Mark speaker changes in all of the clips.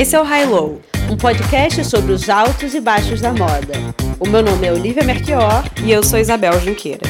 Speaker 1: Esse é o High Low, um podcast sobre os altos e baixos da moda. O meu nome é Olivia Merchior
Speaker 2: e eu sou Isabel Junqueira.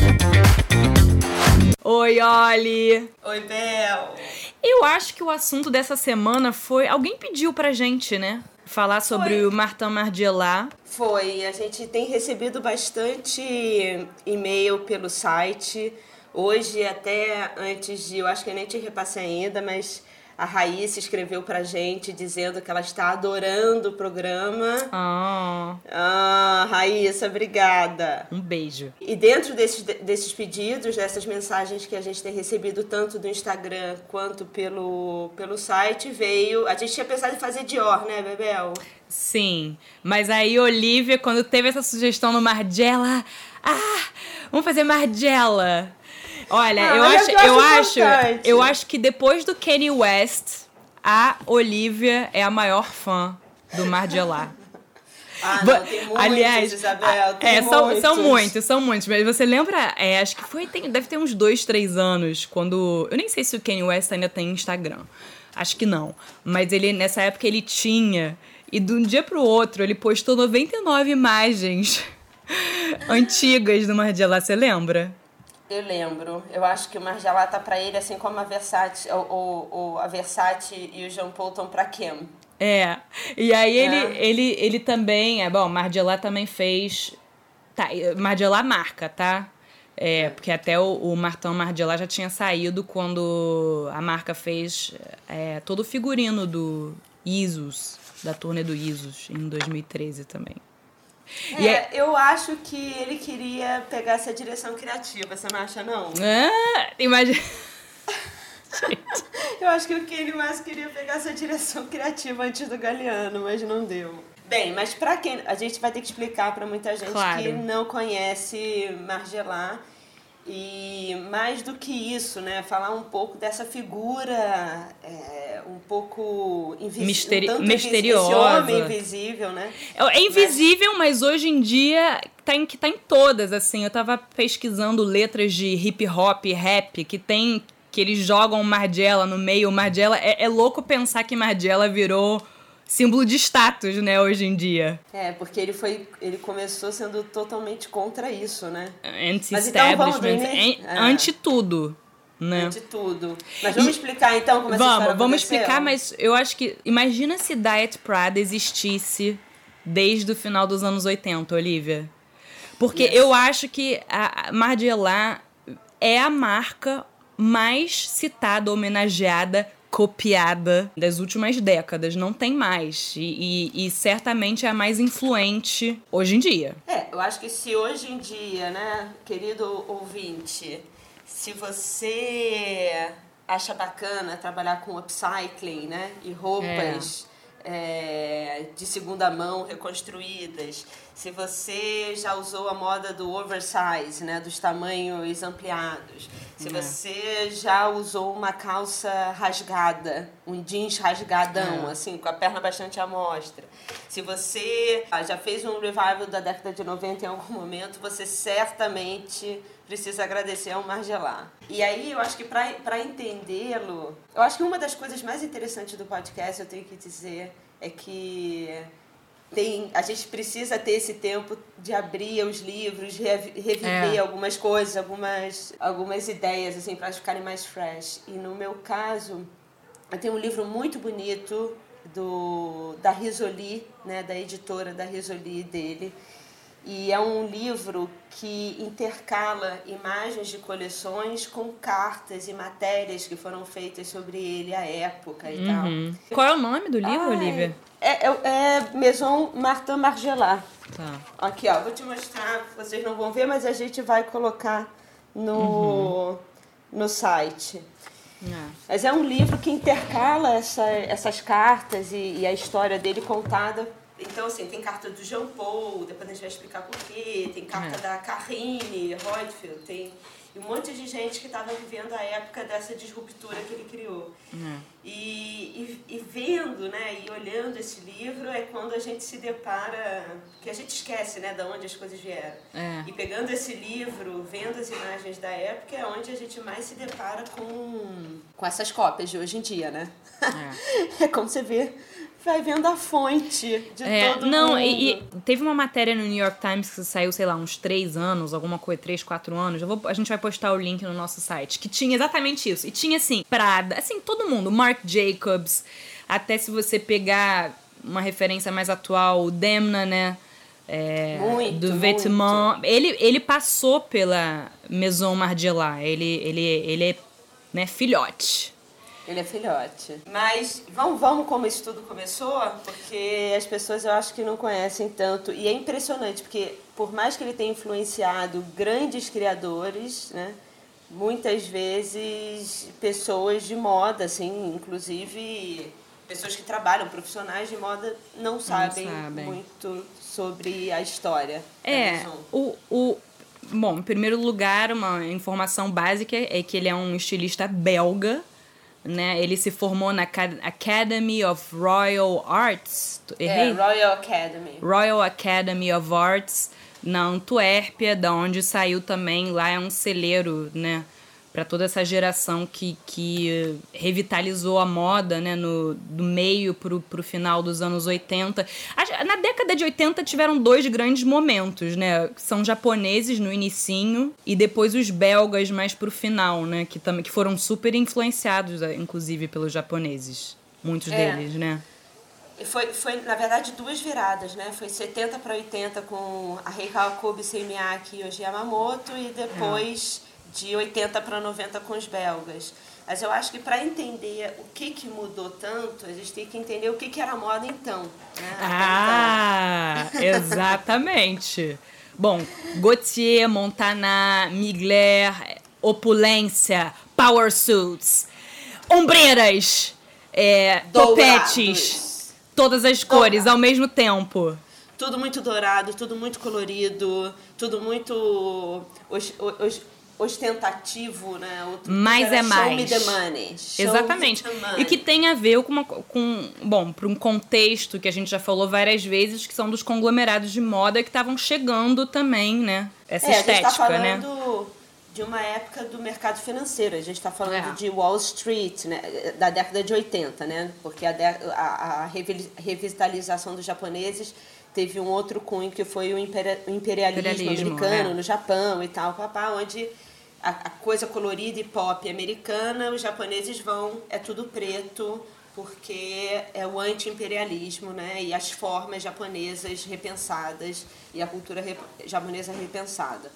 Speaker 3: Oi, Oli!
Speaker 4: Oi, Bel!
Speaker 3: Eu acho que o assunto dessa semana foi. Alguém pediu pra gente, né? Falar sobre foi. o Martin Margiela.
Speaker 4: Foi. A gente tem recebido bastante e-mail pelo site. Hoje, até antes de. Eu acho que eu nem te repassei ainda, mas a Raíssa escreveu pra gente dizendo que ela está adorando o programa.
Speaker 3: Ah,
Speaker 4: ah Raíssa, obrigada.
Speaker 3: Um beijo.
Speaker 4: E dentro desses, desses pedidos, dessas mensagens que a gente tem recebido tanto do Instagram quanto pelo, pelo site, veio. A gente tinha pensado em fazer Dior, né, Bebel?
Speaker 3: Sim. Mas aí, Olivia, quando teve essa sugestão no Margiela. Ah! Vamos fazer Margiela. Olha, ah, eu, acho, eu, acho, eu acho que depois do Kanye West, a Olivia é a maior fã do Margiela.
Speaker 4: Ah, não, tem muitos, Aliás, Isabel, tem
Speaker 3: é,
Speaker 4: muitos.
Speaker 3: São, são muitos, são muitos. Mas você lembra, é, acho que foi, tem, deve ter uns dois, três anos, quando... Eu nem sei se o Kanye West ainda tem Instagram. Acho que não. Mas ele, nessa época, ele tinha. E de um dia pro outro, ele postou 99 imagens antigas do Margiela, você lembra?
Speaker 4: Eu lembro. Eu acho que o Margiela tá para ele, assim como a Versace, o, o, o, a Versace e o Jean Paul estão pra Kim.
Speaker 3: É. E aí ele, é. ele, ele também. É, bom, Margiela também fez. Tá, Margiela marca, tá? É, porque até o, o Martão Margiela já tinha saído quando a marca fez é, todo o figurino do Isus, da turnê do Isus, em 2013 também.
Speaker 4: É, é, eu acho que ele queria pegar essa direção criativa, você não acha, não?
Speaker 3: Ah, imagina.
Speaker 4: eu acho que o Kenny mais queria pegar essa direção criativa antes do Galeano, mas não deu. Bem, mas para quem. A gente vai ter que explicar para muita gente claro. que não conhece Margelar e mais do que isso, né, falar um pouco dessa figura é, um pouco invisível,
Speaker 3: Misteri um misteriosa. Esse
Speaker 4: homem invisível, né?
Speaker 3: É, é invisível, mas... mas hoje em dia tá em, tá em todas, assim. Eu tava pesquisando letras de hip hop, rap, que tem que eles jogam Margiela no meio. Margiela é, é louco pensar que Margiela virou símbolo de status, né, hoje em dia.
Speaker 4: É, porque ele foi, ele começou sendo totalmente contra isso, né?
Speaker 3: Anti-establishment, então, é. anti tudo. Né?
Speaker 4: Anti tudo. Mas vamos e, explicar então como essa
Speaker 3: Vamos, vamos explicar, mas eu acho que. Imagina se Diet Prada existisse desde o final dos anos 80, Olivia. Porque yes. eu acho que a Margiela é a marca mais citada, homenageada copiada das últimas décadas, não tem mais. E, e, e, certamente é a mais influente hoje em dia.
Speaker 4: É, eu acho que se hoje em dia, né, querido ouvinte, se você acha bacana trabalhar com upcycling, né, e roupas. É. É, de segunda mão reconstruídas, se você já usou a moda do oversize, né, dos tamanhos ampliados, se é. você já usou uma calça rasgada, um jeans rasgadão, é. assim, com a perna bastante à mostra. Se você ah, já fez um revival da década de 90 em algum momento, você certamente precisa agradecer ao Margelar. E aí, eu acho que para entendê-lo, eu acho que uma das coisas mais interessantes do podcast, eu tenho que dizer, é que tem, a gente precisa ter esse tempo de abrir os livros, reviver é. algumas coisas, algumas, algumas ideias, assim, para ficarem mais fresh. E no meu caso, eu tenho um livro muito bonito do, da Risoli, né, da editora da Risoli dele, e é um livro que intercala imagens de coleções com cartas e matérias que foram feitas sobre ele à época e
Speaker 3: uhum. tal. Qual é o nome do livro, Ai, Olivia?
Speaker 4: É, é, é Maison Martin Margiela. Tá. Aqui, ó, vou te mostrar, vocês não vão ver, mas a gente vai colocar no, uhum. no site. É. Mas é um livro que intercala essa, essas cartas e, e a história dele contada então, assim, tem carta do Jean Paul, depois a gente vai explicar por quê, tem carta é. da Carine Reutefeldt, tem um monte de gente que estava vivendo a época dessa disruptura que ele criou. É. E, e, e, vendo, né, e olhando esse livro é quando a gente se depara, que a gente esquece, né, de onde as coisas vieram.
Speaker 3: É.
Speaker 4: E pegando esse livro, vendo as imagens da época, é onde a gente mais se depara com, com essas cópias de hoje em dia, né? É, é como você vê vai vendo a fonte de é, todo
Speaker 3: não,
Speaker 4: mundo.
Speaker 3: E, e, teve uma matéria no New York Times que saiu, sei lá, uns três anos, alguma coisa, três, quatro anos. Vou, a gente vai postar o link no nosso site. Que tinha exatamente isso. E tinha, assim, Prada, assim, todo mundo. Marc Jacobs. Até se você pegar uma referência mais atual, o Demna, né? É,
Speaker 4: muito,
Speaker 3: do Vêtement. Ele, ele passou pela Maison Margiela. Ele, ele, ele é né, filhote.
Speaker 4: Ele é filhote. Mas vamos, vamos como isso tudo começou, porque as pessoas eu acho que não conhecem tanto. E é impressionante, porque por mais que ele tenha influenciado grandes criadores, né? Muitas vezes pessoas de moda, assim, inclusive pessoas que trabalham, profissionais de moda, não sabem, não sabem. muito sobre a história.
Speaker 3: É, o, o, bom, em primeiro lugar, uma informação básica é que ele é um estilista belga, né? Ele se formou na Academy of Royal Arts.
Speaker 4: É, Errei? É, Royal Academy.
Speaker 3: Royal Academy of Arts na Antuérpia, da onde saiu também lá é um celeiro, né? Para toda essa geração que, que revitalizou a moda né, no, do meio para o final dos anos 80. Na década de 80 tiveram dois grandes momentos, né? São japoneses no inicinho e depois os belgas mais para o final, né? Que, também, que foram super influenciados, inclusive, pelos japoneses. Muitos é. deles, né?
Speaker 4: Foi, foi, na verdade, duas viradas, né? Foi 70 para 80 com a Reika Kobe Seimiaki e Yoji Yamamoto e depois... É de 80 para 90 com os belgas. Mas eu acho que para entender o que, que mudou tanto, a gente tem que entender o que, que era moda então. Né?
Speaker 3: Ah, então. exatamente. Bom, Gautier, Montana, Mugler, opulência, power suits, ombreiras, é, topetes, todas as cores Dourado. ao mesmo tempo.
Speaker 4: Tudo muito dourado, tudo muito colorido, tudo muito ostentativo, né?
Speaker 3: Outro mais é mais. Show me the money. Show Exatamente. The money. E que tem a ver com, uma, com bom, para um contexto que a gente já falou várias vezes, que são dos conglomerados de moda que estavam chegando também, né? Essa
Speaker 4: é,
Speaker 3: estética,
Speaker 4: a gente tá
Speaker 3: né?
Speaker 4: falando né? de uma época do mercado financeiro. A gente está falando é. de Wall Street, né? da década de 80, né? Porque a, a, a revitalização dos japoneses teve um outro cunho que foi o imperialismo, imperialismo americano é. no Japão e tal, papá, onde a, a coisa colorida e pop americana, os japoneses vão, é tudo preto, porque é o anti-imperialismo, né? E as formas japonesas repensadas e a cultura rep japonesa repensada.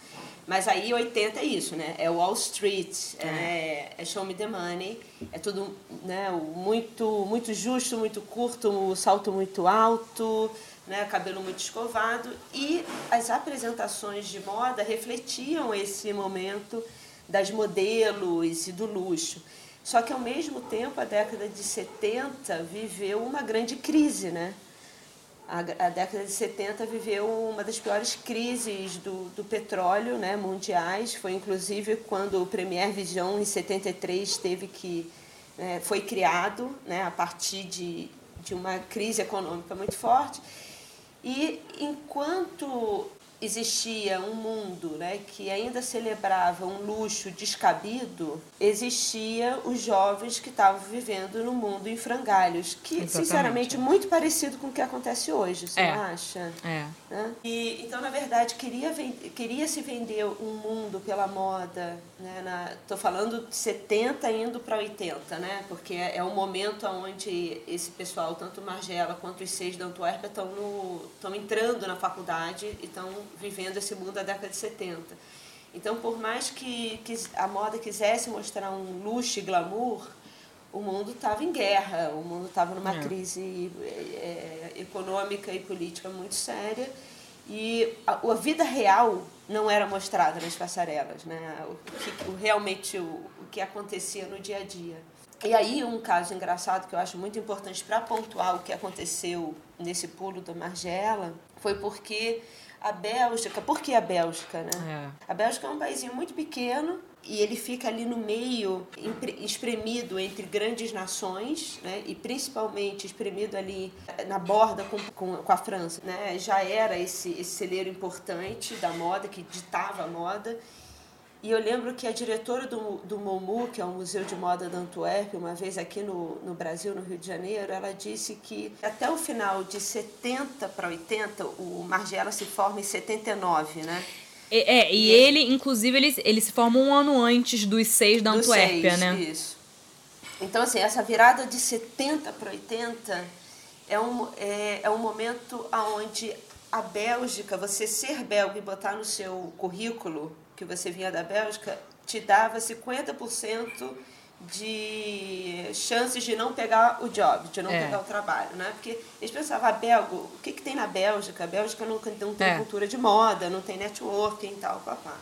Speaker 4: Mas aí 80 é isso, né? É Wall Street, é, é, é Show Me the Money, é tudo né, muito, muito justo, muito curto, o salto muito alto, né, cabelo muito escovado. E as apresentações de moda refletiam esse momento das modelos e do luxo. Só que, ao mesmo tempo, a década de 70 viveu uma grande crise, né? A, a década de 70 viveu uma das piores crises do, do petróleo né, mundiais. Foi, inclusive, quando o Premier Vision, em 73, teve que... Né, foi criado né, a partir de, de uma crise econômica muito forte. E enquanto existia um mundo né, que ainda celebrava um luxo descabido, existia os jovens que estavam vivendo no mundo em frangalhos, que Exatamente. sinceramente muito parecido com o que acontece hoje, você é. não acha?
Speaker 3: É.
Speaker 4: Né? E então na verdade queria queria se vender um mundo pela moda, né? Na, tô falando de 70 indo para 80, né? Porque é, é o momento onde esse pessoal, tanto Margela quanto os seis da Antuérpia estão estão entrando na faculdade e estão vivendo esse mundo da década de 70. Então, por mais que, que a moda quisesse mostrar um luxo e glamour, o mundo estava em guerra, o mundo estava numa é. crise é, econômica e política muito séria e a, a, vida real não era mostrada nas passarelas, né? o, que, o realmente o, o que acontecia no dia a dia. E aí um caso engraçado que eu acho muito importante para pontuar o que aconteceu nesse pulo da Margela foi porque a Bélgica, por que a Bélgica, né? É. A Bélgica é um país muito pequeno e ele fica ali no meio, espremido entre grandes nações, né? E principalmente espremido ali na borda com, com, com a França, né? Já era esse, esse celeiro importante da moda, que ditava a moda. E eu lembro que a diretora do, do MOMU, que é o Museu de Moda da Antuérpia, uma vez aqui no, no Brasil, no Rio de Janeiro, ela disse que até o final de 70 para 80, o Margiela se forma em 79, né?
Speaker 3: É, é e, e ele, inclusive, ele, ele se forma um ano antes dos seis da Antuérpia, seis, né?
Speaker 4: Isso. Então, assim, essa virada de 70 para 80 é um, é, é um momento onde a Bélgica, você ser belga e botar no seu currículo que você vinha da Bélgica, te dava 50% de chances de não pegar o job, de não é. pegar o trabalho, né? Porque eles pensavam, a ah, belga, o que, que tem na Bélgica? A Bélgica não, não tem é. cultura de moda, não tem networking e tal, papá.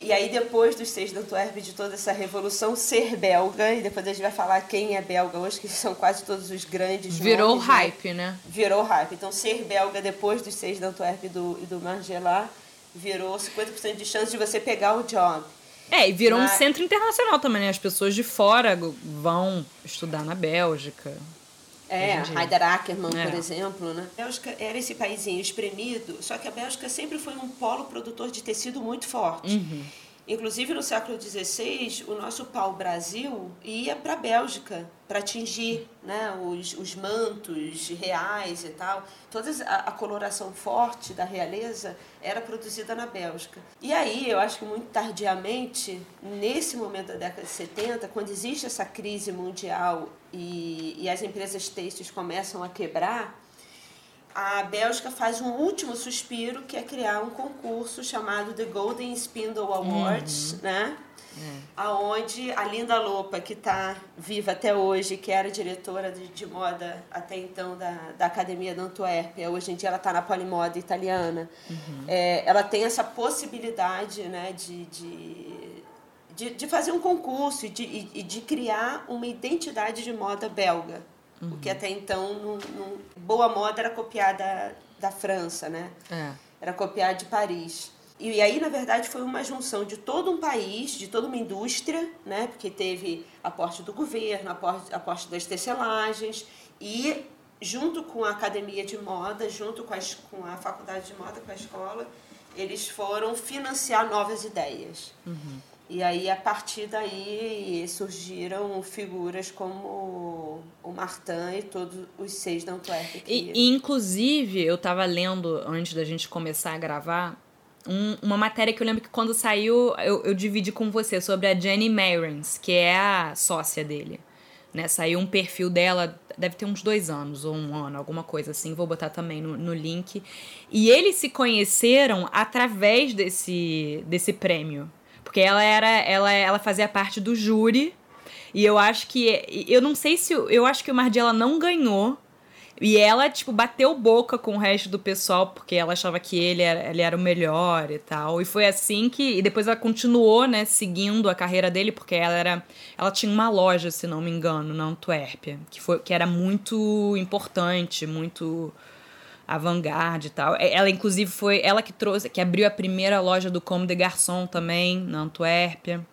Speaker 4: E aí, depois dos seis da Antuérpia, de toda essa revolução, ser belga, e depois a gente vai falar quem é belga hoje, que são quase todos os grandes
Speaker 3: Virou
Speaker 4: nomes,
Speaker 3: né? hype, né? né?
Speaker 4: Virou hype. Então, ser belga depois dos seis da Antuérpia e do, e do Margiela virou 50% de chance de você pegar o job.
Speaker 3: É, e virou Mas... um centro internacional também, né? As pessoas de fora vão estudar na Bélgica.
Speaker 4: É, Heider Ackermann, é. por exemplo, né? A Bélgica era esse paísinho espremido, só que a Bélgica sempre foi um polo produtor de tecido muito forte.
Speaker 3: Uhum.
Speaker 4: Inclusive, no século XVI, o nosso pau-brasil ia para a Bélgica para atingir né, os, os mantos reais e tal. Toda a, a, coloração forte da realeza era produzida na Bélgica. E aí, eu acho que muito tardiamente, nesse momento da década de 70, quando existe essa crise mundial e, e as empresas têxteis começam a quebrar, a Bélgica faz um último suspiro, que é criar um concurso chamado The Golden Spindle Awards, uhum. né? É. Aonde a Linda Lopa, que está viva até hoje, que era diretora de, de, moda até então da, da Academia da Antuérpia, hoje em dia ela está na Polimoda italiana, uhum. é, ela tem essa possibilidade né, de, de, de, de fazer um concurso e de, e de criar uma identidade de moda belga. Uhum. Porque até então, boa moda era copiada da França, né?
Speaker 3: É.
Speaker 4: Era copiada de Paris. E aí, na verdade, foi uma junção de todo um país, de toda uma indústria, né? Porque teve aporte do governo, aporte, aporte das tecelagens e junto com a academia de moda, junto com a, com a faculdade de moda, com a escola, eles foram financiar novas ideias.
Speaker 3: Uhum.
Speaker 4: E aí, a partir daí, surgiram figuras como o Martin e todos os seis da Antuérpia.
Speaker 3: E, e, inclusive, eu estava lendo, antes da gente começar a gravar, um, uma matéria que eu lembro que quando saiu, eu, eu dividi com você, sobre a Jenny Marins, que é a sócia dele. Né? Saiu um perfil dela, deve ter uns dois anos ou um ano, alguma coisa assim. Vou botar também no, no link. E eles se conheceram através desse, desse prêmio porque ela era. Ela, ela fazia parte do júri. E eu acho que. Eu não sei se. Eu acho que o Mardiela não ganhou. E ela, tipo, bateu boca com o resto do pessoal, porque ela achava que ele era, ele era o melhor e tal. E foi assim que. E depois ela continuou, né, seguindo a carreira dele, porque ela era. Ela tinha uma loja, se não me engano, na Antuérpia, que, foi, que era muito importante, muito avant-garde e tal. É, ela, inclusive, foi ela que trouxe, que abriu a primeira loja do Comme des Garçons também, na Antuérpia.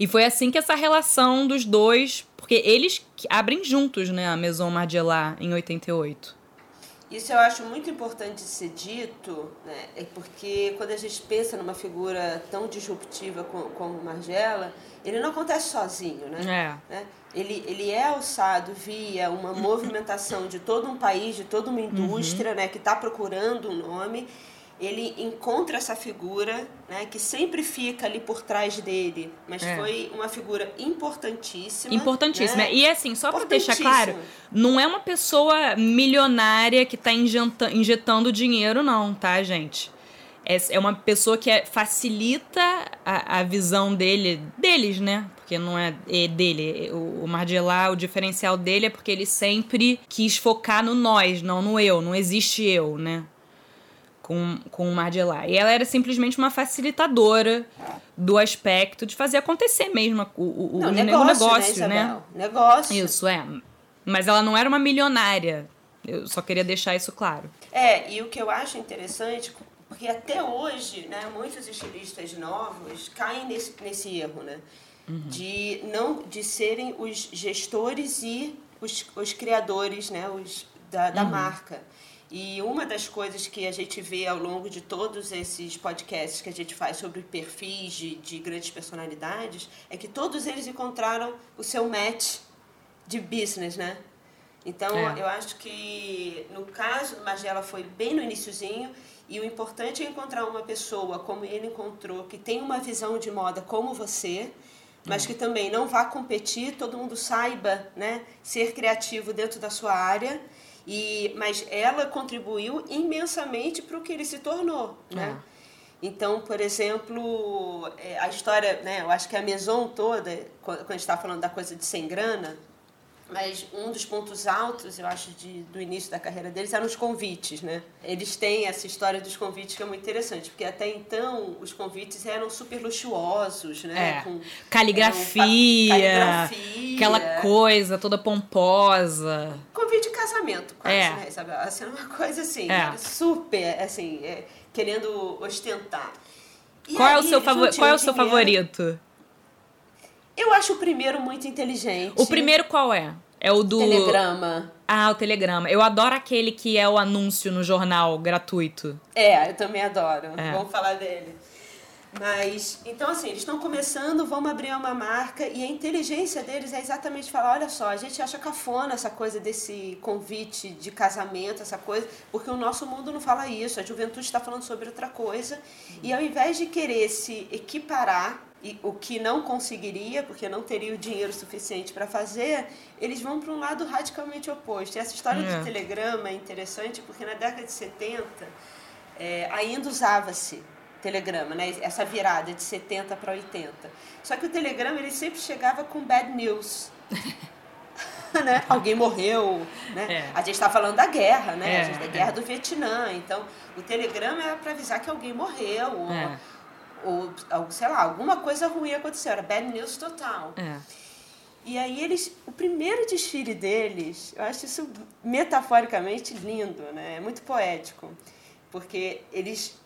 Speaker 3: E foi assim que essa relação dos dois, porque eles abrem juntos, né, a Maison Margiela em 88.
Speaker 4: Isso eu acho muito importante ser dito, né, é porque quando a gente pensa numa figura tão disruptiva como, como Margiela, ele não acontece sozinho, né?
Speaker 3: É.
Speaker 4: né? Ele, ele é alçado via uma movimentação de todo um país, de toda uma indústria, uhum. né, que está procurando um nome. Ele encontra essa figura, né, que sempre fica ali por trás dele, mas é. foi uma figura importantíssima.
Speaker 3: Importantíssima. Né? E assim, só para deixar claro, não é uma pessoa milionária que está injetando dinheiro, não, tá, gente? é, é uma pessoa que é, facilita a, a visão dele, deles, né? Porque não é, é dele. O, o Margiela, o diferencial dele é porque ele sempre quis focar no nós, não no eu. Não existe eu, né? Com, com o Margiela. E ela era simplesmente uma facilitadora do aspecto de fazer acontecer mesmo o, o, não, o negócio, negócio né, né?
Speaker 4: Negócio.
Speaker 3: Isso, é. Mas ela não era uma milionária. Eu só queria deixar isso claro.
Speaker 4: É, e o que eu acho interessante, porque até hoje, né, muitos estilistas novos caem nesse, nesse erro, né? Uhum. De não de serem os gestores e os, os criadores, né, os da, da uhum. marca. E uma das coisas que a gente vê ao longo de todos esses podcasts que a gente faz sobre perfis de, de grandes personalidades é que todos eles encontraram o seu match de business, né? Então, é. eu acho que no caso do Magela foi bem no iníciozinho e o importante é encontrar uma pessoa como ele encontrou, que tem uma visão de moda como você, mas que também não vá competir, todo mundo saiba né, ser criativo dentro da sua área e, mas ela contribuiu imensamente para o que ele se tornou, né? É. Então, por exemplo, é, a história, né, eu acho que a Maison toda, quando a gente está falando da coisa de sem grana, mas um dos pontos altos, eu acho, de, do início da carreira deles eram os convites, né? Eles têm essa história dos convites que é muito interessante, porque até então os convites eram super luxuosos, né?
Speaker 3: É. Com, caligrafia, caligrafia, aquela coisa toda pomposa.
Speaker 4: Convite de casamento, quase, é. né, Isabel? Assim, uma coisa assim, é. super, assim, é, querendo ostentar.
Speaker 3: E qual, aí, é o seu favor... qual é o seu favorito?
Speaker 4: Eu acho o primeiro muito inteligente.
Speaker 3: O primeiro qual é? É o do.
Speaker 4: Telegrama.
Speaker 3: Ah, o Telegrama. Eu adoro aquele que é o anúncio no jornal gratuito.
Speaker 4: É, eu também adoro. É. Vamos falar dele. Mas, então assim, eles estão começando, vamos abrir uma marca e a inteligência deles é exatamente falar, olha só, a gente acha cafona essa coisa desse convite de casamento, essa coisa, porque o nosso mundo não fala isso, a juventude está falando sobre outra coisa. E ao invés de querer se equiparar e o que não conseguiria, porque não teria o dinheiro suficiente para fazer, eles vão para um lado radicalmente oposto. E essa história é. do telegrama é interessante porque na década de 70 é, ainda usava-se telegrama, né? essa virada de 70 para 80. Só que o telegrama ele sempre chegava com bad news. né? Alguém morreu, né? É. A gente está falando da guerra, né? É, a gente, da guerra é. do Vietnã. Então, o telegrama era para avisar que alguém morreu. Ou, é ou, sei lá, alguma coisa ruim aconteceu, era bad news total. É. E aí eles, o primeiro desfile deles, eu acho isso metaforicamente lindo, né? É muito poético, porque eles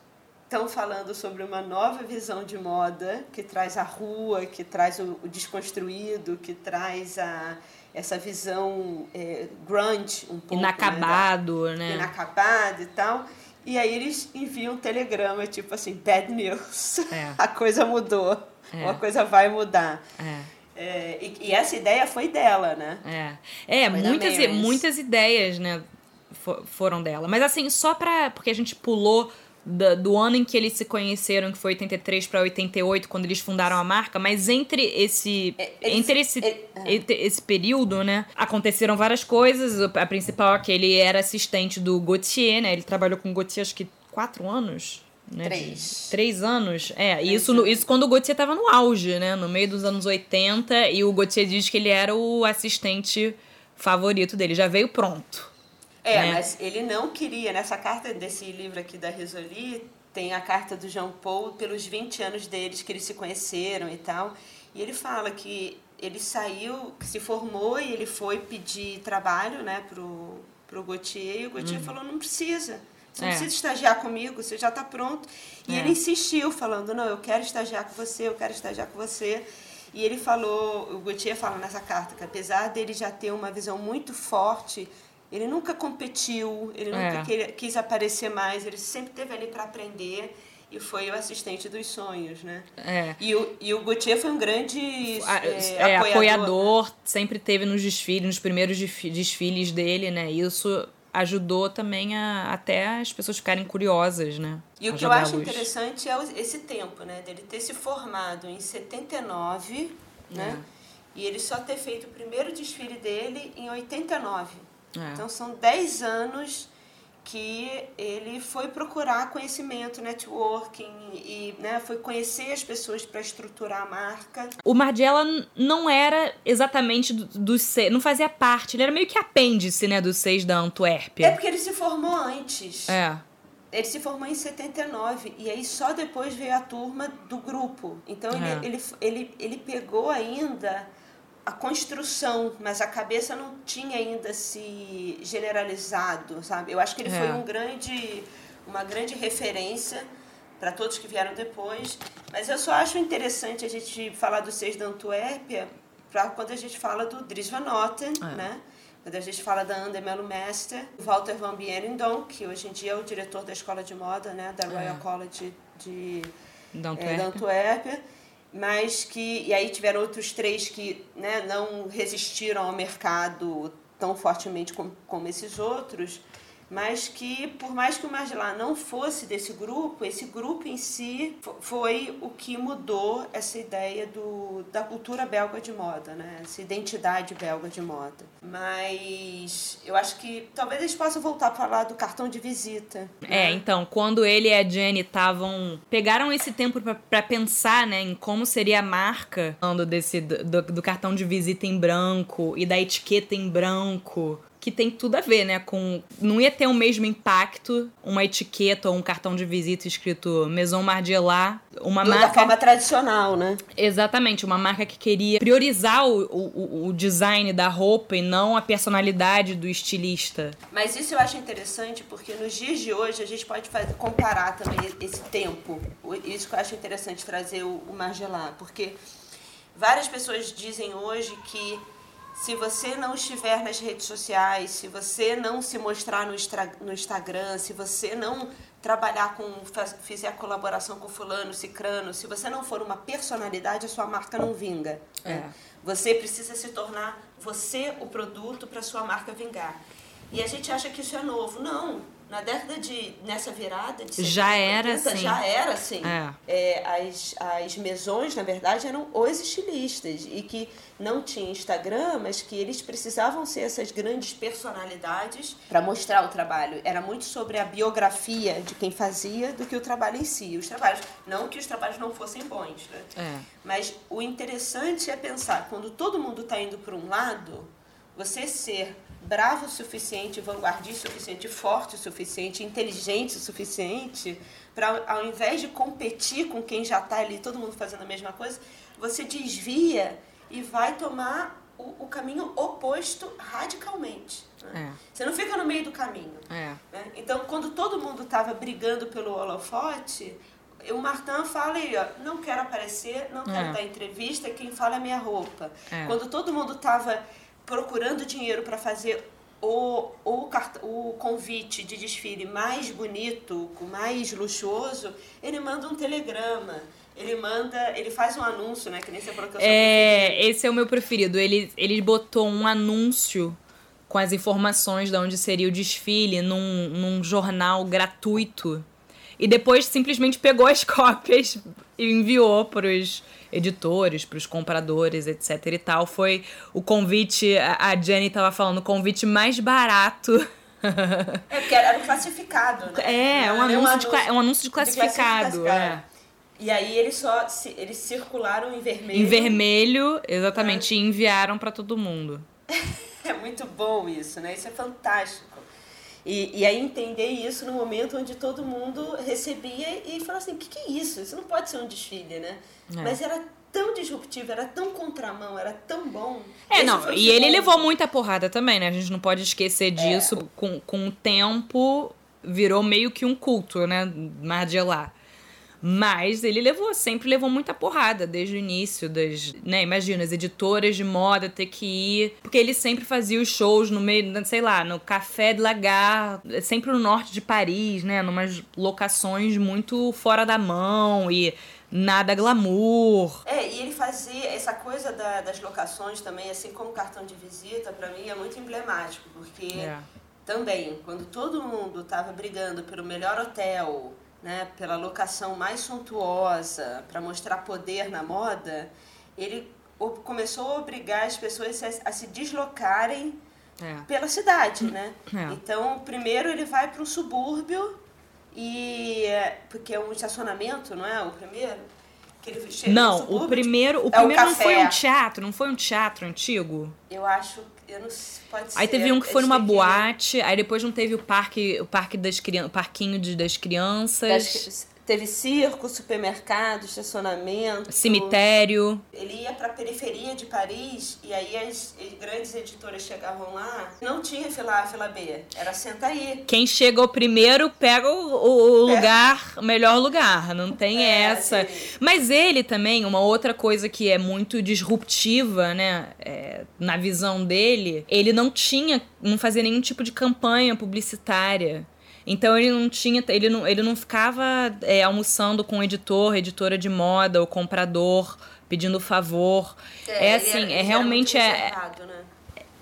Speaker 4: estão falando sobre uma nova visão de moda que traz a rua, que traz o, o desconstruído, que traz a essa visão é, grunge um pouco
Speaker 3: inacabado,
Speaker 4: né? Né? Inacabado e tal. E aí eles enviam um telegrama, tipo assim, bad news. É. A coisa mudou. É. Uma coisa vai mudar. É. É, e, e, essa ideia foi dela, né?
Speaker 3: É, é muitas, muitas ideias, né, foram dela. Mas assim, só pra... Porque a gente pulou do, do, ano em que eles se conheceram, que foi 83 para 88, quando eles fundaram a marca, mas entre esse é, eles, entre esse, é, entre esse período, né, aconteceram várias coisas. A principal é que ele era assistente do Gauthier, né? Ele trabalhou com o Gauthier acho que quatro anos. Né?
Speaker 4: Três.
Speaker 3: Três anos. É, Três isso, anos. isso quando o Gauthier estava no auge, né? No meio dos anos 80, e o Gauthier diz que ele era o assistente favorito dele, já veio pronto.
Speaker 4: É, né? mas ele não queria, nessa carta desse livro aqui da Risoli, tem a carta do Jean Paul pelos 20 anos deles que eles se conheceram e tal. E ele fala que ele saiu, se formou e ele foi pedir trabalho, né, pro, pro Gautier, e o Gautier uhum. falou, não precisa. Você não é. precisa estagiar comigo, você já está pronto. E é. ele insistiu, falando, não, eu quero estagiar com você, eu quero estagiar com você. E ele falou, o Gautier fala nessa carta, que apesar dele já ter uma visão muito forte ele nunca competiu, ele nunca é. quis aparecer mais, ele sempre esteve ali para aprender e foi o assistente dos sonhos, né? É. E o, e o Gautier foi um grande é, é, apoiador, apoiador
Speaker 3: sempre teve nos desfiles, nos primeiros desfiles dele, né? Isso ajudou também a, até as pessoas ficarem curiosas, né?
Speaker 4: E o que eu acho interessante é esse tempo, né? Dele ter se formado em 79, né? É. E ele só ter feito o primeiro desfile dele em 89. É. Então são 10 anos que ele foi procurar conhecimento, networking e né, foi conhecer as pessoas para estruturar a marca.
Speaker 3: O Margiela não era exatamente dos do seis, não fazia parte, ele era meio que apêndice né, dos seis da Antuérpia.
Speaker 4: É porque ele se formou antes.
Speaker 3: É.
Speaker 4: Ele se formou em 79 e aí só depois veio a turma do grupo. Então ele, é. ele, ele, ele pegou ainda a construção, mas a cabeça não tinha ainda se generalizado, sabe? Eu acho que ele é. foi um grande, uma grande referência para todos que vieram depois. Mas eu só acho interessante a gente falar do Seis da Antuérpia para quando a gente fala do Dries Van Noten, é. né? Quando a gente fala da Anne Melo Mester, Walter van Bienendonck, que hoje em dia é o diretor da escola de moda, né, da Royal é. College de é, Antuérpia, mas que e aí tiveram outros três que né, não resistiram ao mercado tão fortemente como, como esses outros, mas que por mais que o Margiela não fosse desse grupo, esse grupo em si foi o que mudou essa ideia do, da cultura belga de moda, né? essa identidade belga de moda. Mas eu acho que talvez eles possam voltar a falar do cartão de visita.
Speaker 3: É, então, quando ele e a Jenny estavam. pegaram esse tempo para pensar né, em como seria a marca, desse, do, do cartão de visita em branco e da etiqueta em branco que tem tudo a ver, né? Com. Não ia ter o mesmo impacto uma etiqueta ou um cartão de visita escrito Maison Margiela. Uma
Speaker 4: Do,
Speaker 3: marca.
Speaker 4: Da forma tradicional, né?
Speaker 3: Exatamente, uma marca que queria priorizar o, o, o design da roupa e não a personalidade do estilista.
Speaker 4: Mas isso eu acho interessante porque nos dias de hoje a gente pode fazer, comparar também esse tempo. Isso que eu acho interessante trazer o, o Margiela, porque várias pessoas dizem hoje que se você não estiver nas redes sociais, se você não se mostrar no, Instagram, se você não trabalhar com, fizer colaboração com fulano, cicrano, se você não for uma personalidade, a sua marca não vinga. É. Você precisa se tornar você o produto para sua marca vingar. E a gente acha que isso é novo. Não, na década de. nessa virada de
Speaker 3: já 70, era assim.
Speaker 4: Já era assim. É. É, as, as mesões, na verdade, eram os estilistas. E que não tinha Instagram, mas que eles precisavam ser essas grandes personalidades para mostrar o trabalho. Era muito sobre a biografia de quem fazia do que o trabalho em si. Os trabalhos. Não que os trabalhos não fossem bons, né? É. Mas o interessante é pensar, quando todo mundo está indo para um lado, você ser bravo o suficiente, vanguardista o suficiente, forte o suficiente, inteligente o suficiente, para ao invés de competir com quem já está ali, todo mundo fazendo a mesma coisa, você desvia e vai tomar o, o caminho oposto radicalmente. Né? É. Você não fica no meio do caminho. É. Né? Então, quando todo mundo estava brigando pelo holofote, o Martin fala aí, ó, não quero aparecer, não quero é. dar entrevista, quem fala é minha roupa. É. Quando todo mundo estava procurando dinheiro para fazer o, o, o convite de desfile mais bonito, mais luxuoso, ele manda um telegrama. Ele manda, ele faz um anúncio, né? Que nem você falou que eu
Speaker 3: É, esse é o meu preferido. Ele, ele botou um anúncio com as informações de onde seria o desfile num, num jornal gratuito. E depois simplesmente pegou as cópias e enviou para os editores, para os compradores, etc e tal. Foi o convite, a Jenny estava falando, o convite mais barato.
Speaker 4: É, porque era classificado, né?
Speaker 3: É, é um, anúncio, um, anúncio de, é um anúncio de classificado. De classificado. É.
Speaker 4: E aí eles só eles circularam em vermelho.
Speaker 3: Em vermelho, exatamente, é. e enviaram para todo mundo.
Speaker 4: é muito bom isso, né? Isso é fantástico. E, e aí entender isso no momento onde todo mundo recebia e falava assim, o que, que é isso? Isso não pode ser um desfile, né? É. Mas era tão disruptivo, era tão contramão, era tão bom.
Speaker 3: É, Esse não, e ele bom. levou muita porrada também, né? A gente não pode esquecer disso. É. Com, com o tempo, virou meio que um culto, né? Margiela. Mas ele levou, sempre levou muita porrada desde o início das, né, imagina, as editoras de moda ter que ir, porque ele sempre fazia os shows no meio, sei lá, no Café de Lagar, sempre no norte de Paris, né, numas locações muito fora da mão e nada glamour.
Speaker 4: É, e ele fazia essa coisa da, das locações também, assim como cartão de visita, para mim é muito emblemático, porque é. também, quando todo mundo tava brigando pelo melhor hotel, né, pela locação mais suntuosa, para mostrar poder na moda, ele começou a obrigar as pessoas a, se deslocarem é. pela cidade, né? É. Então, primeiro ele vai para um subúrbio e porque é um estacionamento, não é? O primeiro
Speaker 3: Não, o primeiro, o é primeiro o não foi um teatro, não foi um teatro antigo?
Speaker 4: Eu acho eu não, pode
Speaker 3: aí teve um que foi numa boate, aí depois não teve o parque, o parque das crianças, parquinho de, das crianças. Das,
Speaker 4: teve circo, supermercado, estacionamento.
Speaker 3: Cemitério.
Speaker 4: Ele ia para a periferia de Paris e aí as grandes editoras chegavam lá, não tinha fila A, fila B, era senta aí.
Speaker 3: Quem chegou primeiro pega o, o lugar, o melhor lugar, não tem é, essa. Mas ele também, uma outra coisa que é muito disruptiva, né, é, na visão dele, ele não tinha, não fazia nenhum tipo de campanha publicitária. Então ele não tinha, ele não, ele não ficava é, almoçando com o editor, editora de moda, o comprador, pedindo favor. É, é assim, era, é realmente é, né?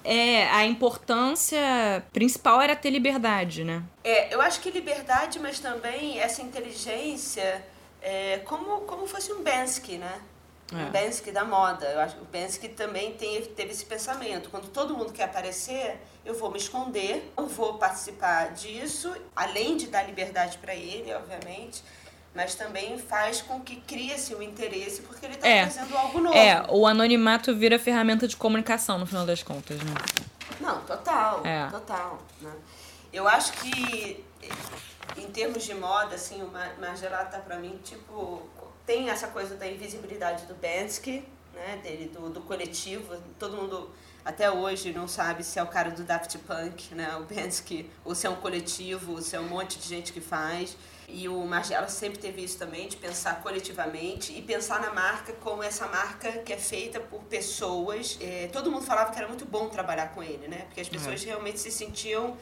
Speaker 3: é a importância principal era ter liberdade, né?
Speaker 4: É, eu acho que liberdade, mas também essa inteligência é, como como fosse um Bensky, né? É. O Bensky da moda. Eu acho que o Bensky também tem, teve esse pensamento. Quando todo mundo quer aparecer, eu vou me esconder, não vou participar disso, além de dar liberdade para ele, obviamente mas também faz com que crie-se o interesse porque ele está é. fazendo algo novo.
Speaker 3: É, o anonimato vira ferramenta de comunicação no final das contas, né?
Speaker 4: Não, total, é. total. Né? Eu acho que em termos de moda, assim, o Margiela tá para mim, tipo, tem essa coisa da invisibilidade do Bensky, né, dele, do, do coletivo, todo mundo até hoje não sabe se é o cara do Daft Punk, né, o Bensky, ou se é um coletivo, ou se é um monte de gente que faz. E o Margiela sempre teve isso também, de pensar coletivamente e pensar na marca como essa marca que é feita por pessoas. É, todo mundo falava que era muito bom trabalhar com ele, né? Porque as pessoas uhum. realmente se sentiam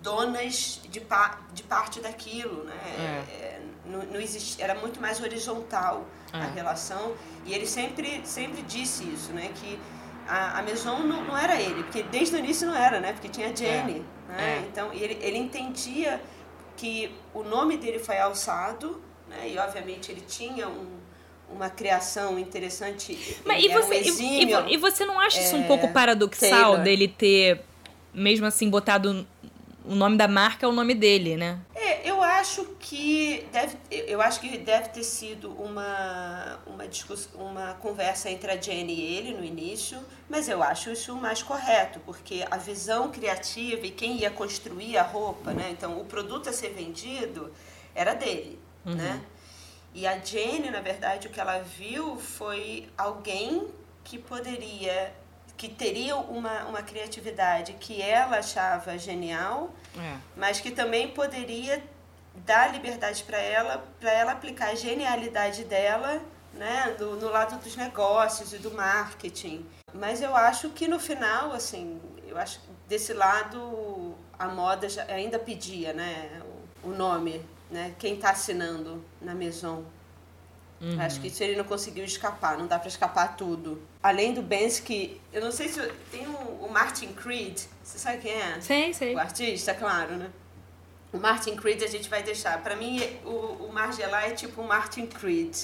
Speaker 4: donas de, pa de parte daquilo, né? É. É, não, não existia, era muito mais horizontal a é. relação. E ele sempre, sempre disse isso, né? Que a, a Maison não, não era ele, porque desde o início não era, né? Porque tinha a Jenny, é. né? É. Então, ele, ele entendia que o nome dele foi alçado, né? E obviamente ele tinha um, uma criação interessante.
Speaker 3: Mas e você, um exímio, e, e, você não acha isso um pouco paradoxal Taylor. dele ter, mesmo assim, botado o nome da marca é o nome dele, né?
Speaker 4: Eu acho que deve, eu acho que deve ter sido uma uma discussão, uma conversa entre a Jenny e ele no início, mas eu acho isso o mais correto, porque a visão criativa e quem ia construir a roupa, né? Então, o produto a ser vendido era dele, uhum. né? E a Jenny, na verdade, o que ela viu foi alguém que poderia que teriam uma, uma criatividade que ela achava genial, é. mas que também poderia dar liberdade para ela, para ela aplicar a genialidade dela né, no, no lado dos negócios e do marketing. Mas eu acho que no final, assim, eu acho que desse lado a moda ainda pedia né, o, o nome, né, quem está assinando na Maison. Uhum. Acho que isso ele não conseguiu escapar, não dá para escapar tudo. Além do Bensky, eu não sei se. Tem o, o Martin Creed, você sabe quem é?
Speaker 3: Sei, sei.
Speaker 4: O artista, claro, né? O Martin Creed a gente vai deixar. Para mim, o, o Margiela é tipo o Martin Creed,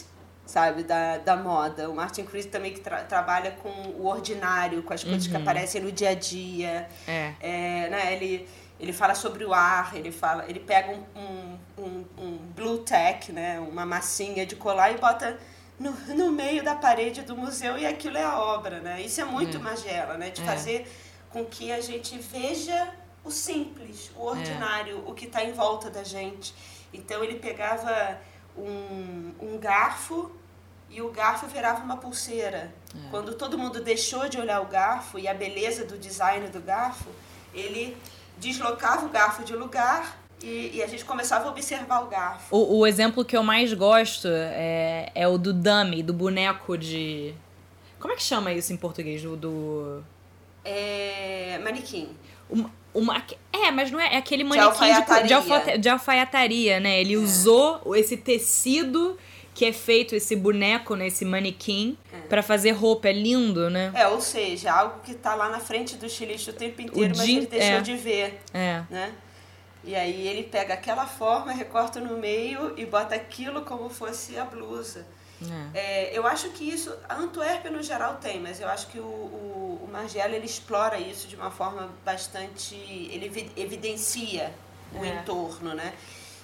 Speaker 4: sabe? Da, da moda. O Martin Creed também que tra trabalha com o ordinário, com as coisas uhum. que aparecem no dia a dia. É. é né? Ele ele fala sobre o ar, ele fala, ele pega um, um, um, um blue tack, né, uma massinha de colar e bota no, no meio da parede do museu e aquilo é a obra, né? Isso é muito é. Magela, né? De é. fazer com que a gente veja o simples, o ordinário, é. o que está em volta da gente. Então ele pegava um, um garfo e o garfo virava uma pulseira. É. Quando todo mundo deixou de olhar o garfo e a beleza do design do garfo, ele deslocava o garfo de lugar e, e, a gente começava a observar o garfo.
Speaker 3: O, o, exemplo que eu mais gosto é, é o do dummy, do boneco de. Como é que chama isso em português? Do. do...
Speaker 4: É. manequim.
Speaker 3: Uma, uma, é, mas não é, é aquele manequim de alfaiataria, de, alfa, de alfaiataria né? Ele é. usou esse tecido que é feito esse boneco, né, esse manequim, é. para fazer roupa. É lindo, né?
Speaker 4: É, ou seja, algo que tá lá na frente do estilista o tempo inteiro, o mas ele deixou
Speaker 3: é.
Speaker 4: de ver. É. Né? E aí ele pega aquela forma, recorta no meio e bota aquilo como fosse a blusa. É. É, eu acho que isso, a Antuérpia no geral tem, mas eu acho que o, o, o Margiela ele explora isso de uma forma bastante. ele evidencia o é. entorno, né?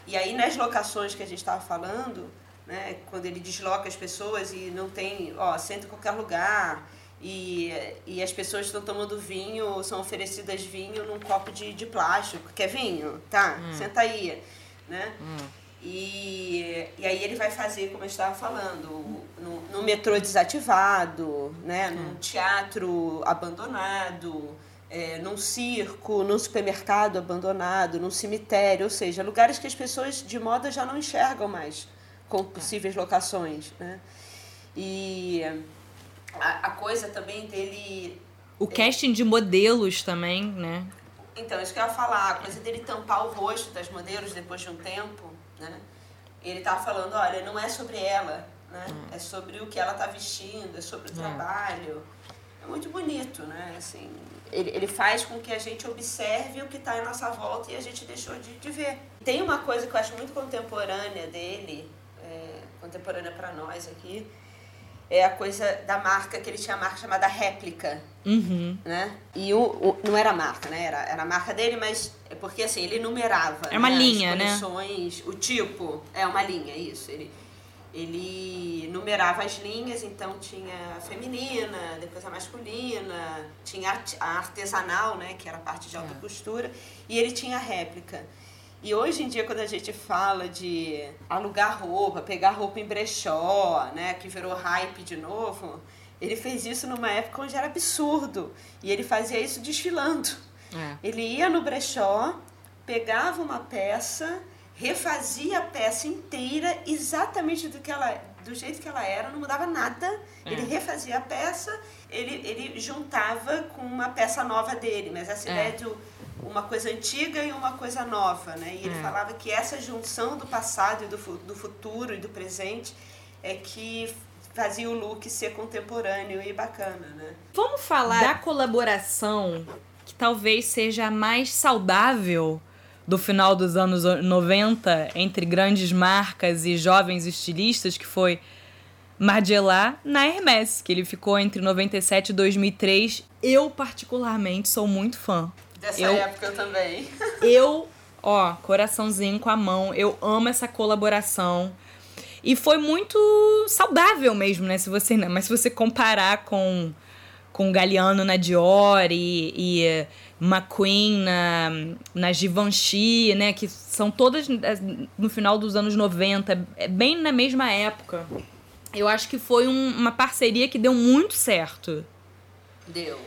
Speaker 4: E aí nas locações que a gente estava falando, né? Quando ele desloca as pessoas e não tem, ó, senta em qualquer lugar. E, e as pessoas estão tomando vinho, são oferecidas vinho num copo de, de plástico. Quer vinho? Tá, hum. senta aí. Né? Hum. E, e aí ele vai fazer, como eu estava falando, no, no metrô desativado, né? num teatro abandonado, é, num circo, num supermercado abandonado, num cemitério, ou seja, lugares que as pessoas de moda já não enxergam mais com possíveis locações. Né? E a, a coisa também dele.
Speaker 3: O casting de modelos também, né?
Speaker 4: Então, isso que eu ia falar, a coisa dele tampar o rosto das modelos depois de um tempo, né? Ele tá falando, olha, não é sobre ela, né? Hum. É sobre o que ela tá vestindo, é sobre o hum. trabalho. É muito bonito, né? Assim, ele, ele faz com que a gente observe o que está em nossa volta e a gente deixou de, de ver. Tem uma coisa que eu acho muito contemporânea dele, é, contemporânea para nós aqui, é a coisa da marca, que ele tinha a marca chamada Réplica.
Speaker 3: Uhum.
Speaker 4: Né? E o, o, não era a marca, né? Era, era a marca dele, mas é porque assim, ele numerava.
Speaker 3: É uma
Speaker 4: né?
Speaker 3: linha,
Speaker 4: As né? O tipo, é uma linha, isso. Ele, ele numerava as linhas, então tinha a feminina, depois a masculina, tinha a artesanal, né? Que era a parte de alta é. costura, e ele tinha a réplica. E hoje em dia, quando a gente fala de alugar roupa, pegar roupa em brechó, né, que virou hype de novo, ele fez isso numa época onde era absurdo. E ele fazia isso desfilando. É. Ele ia no brechó, pegava uma peça, refazia a peça inteira exatamente do que ela do jeito que ela era, não mudava nada. É. Ele refazia a peça, ele, ele juntava com uma peça nova dele, mas essa é. ideia de uma coisa antiga e uma coisa nova, né? E ele é. falava que essa junção do passado e do, do futuro e do presente é que fazia o look ser contemporâneo e bacana, né?
Speaker 3: Vamos falar da colaboração que talvez seja a mais saudável do final dos anos 90 entre grandes marcas e jovens estilistas, que foi Margiela na Hermès, que ele ficou entre 97 e 2003. Eu, particularmente, sou muito fã.
Speaker 4: Dessa eu, época também.
Speaker 3: eu, ó, coraçãozinho com a mão, eu amo essa colaboração. E foi muito saudável mesmo, né? Se você, mas se você comparar com com Galeano na Dior e, e McQueen na, na Givenchy, né? Que são todas é, no final dos anos 90, é bem na mesma época. Eu acho que foi um, uma parceria que deu muito certo.
Speaker 4: Deu.